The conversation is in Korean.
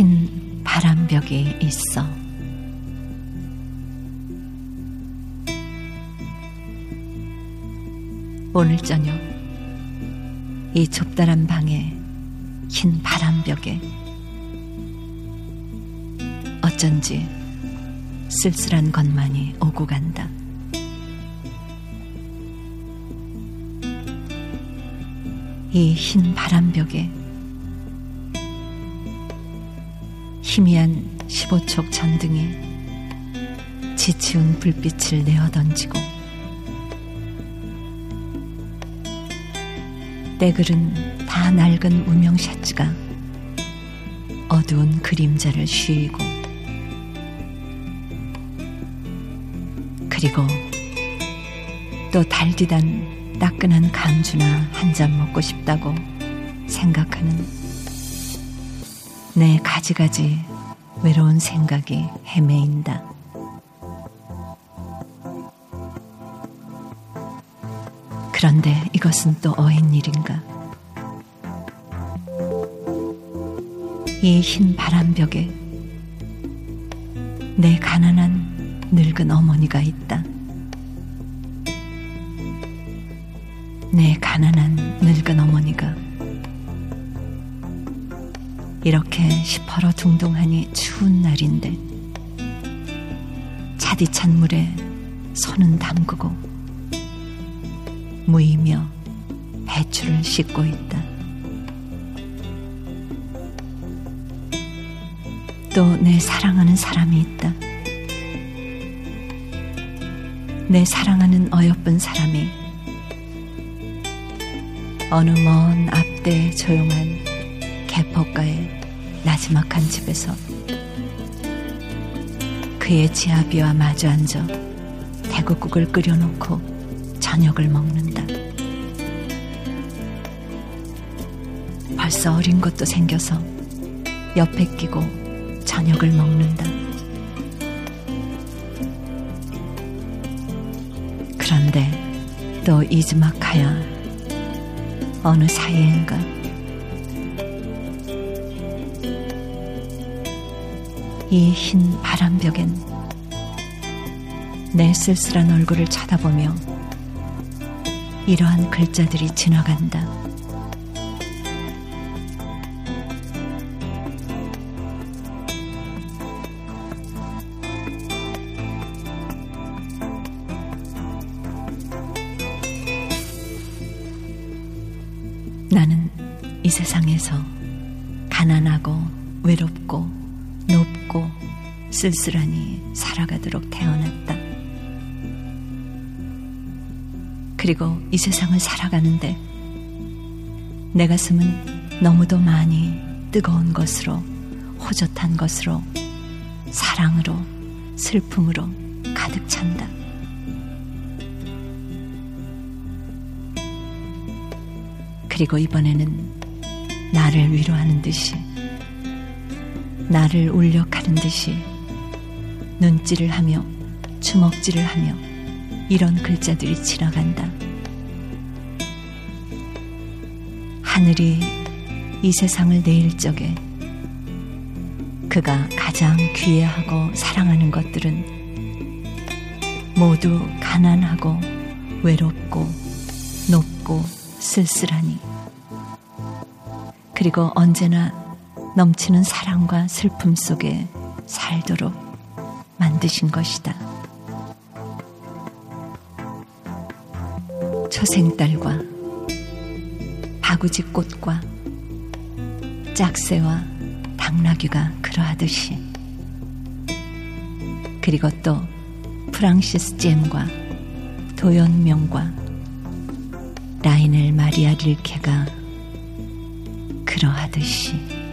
흰 바람벽이 있어. 오늘 저녁 이 좁다란 방에 흰 바람벽에 어쩐지 쓸쓸한 것만이 오고 간다. 이 흰 바람벽에 희미한 15촉 전등이 지치운 불빛을 내어 던지고 때글은 다 낡은 무명 샤츠가 어두운 그림자를 쉬고 그리고 또 달디단 따끈한 감주나 한 잔 먹고 싶다고 생각하는 내 가지가지 외로운 생각이 헤매인다. 그런데 이것은 또 어인 일인가? 이 흰 바람벽에 내 가난한 늙은 어머니가 있다. 내 가난한 늙은 어머니가 이렇게 시퍼러 둥둥하니 추운 날인데 차디찬 물에 손은 담그고 무이며 배추를 씻고 있다. 또 내 사랑하는 사람이 있다. 내 사랑하는 어여쁜 사람이 어느 먼 앞대 조용한 개포가의 나지막한 집에서 그의 지아비와 마주 앉아 대구국을 끓여놓고 저녁을 먹는다. 벌써 어린 것도 생겨서 옆에 끼고 저녁을 먹는다. 그런데 또 이즈마카야 어느 사이엔가 이 흰 바람벽엔 내 쓸쓸한 얼굴을 쳐다보며 이러한 글자들이 지나간다. 나는 이 세상에서 가난하고 외롭고 높고 쓸쓸하니 살아가도록 태어났다. 그리고 이 세상을 살아가는데 내 가슴은 너무도 많이 뜨거운 것으로 호젓한 것으로 사랑으로 슬픔으로 가득 찬다. 그리고 이번에는 나를 위로하는 듯이 나를 울력하는 듯이 눈질을 하며 주먹질을 하며 이런 글자들이 지나간다. 하늘이 이 세상을 내일 적에 그가 가장 귀해하고 사랑하는 것들은 모두 가난하고 외롭고 높고 쓸쓸하니 그리고 언제나 넘치는 사랑과 슬픔 속에 살도록 만드신 것이다. 초생딸과 바구지 꽃과 짝새와 당나귀가 그러하듯이 그리고 또 프랑시스 잼과 도연명과 라인을 마리아 릴케가 그러하듯이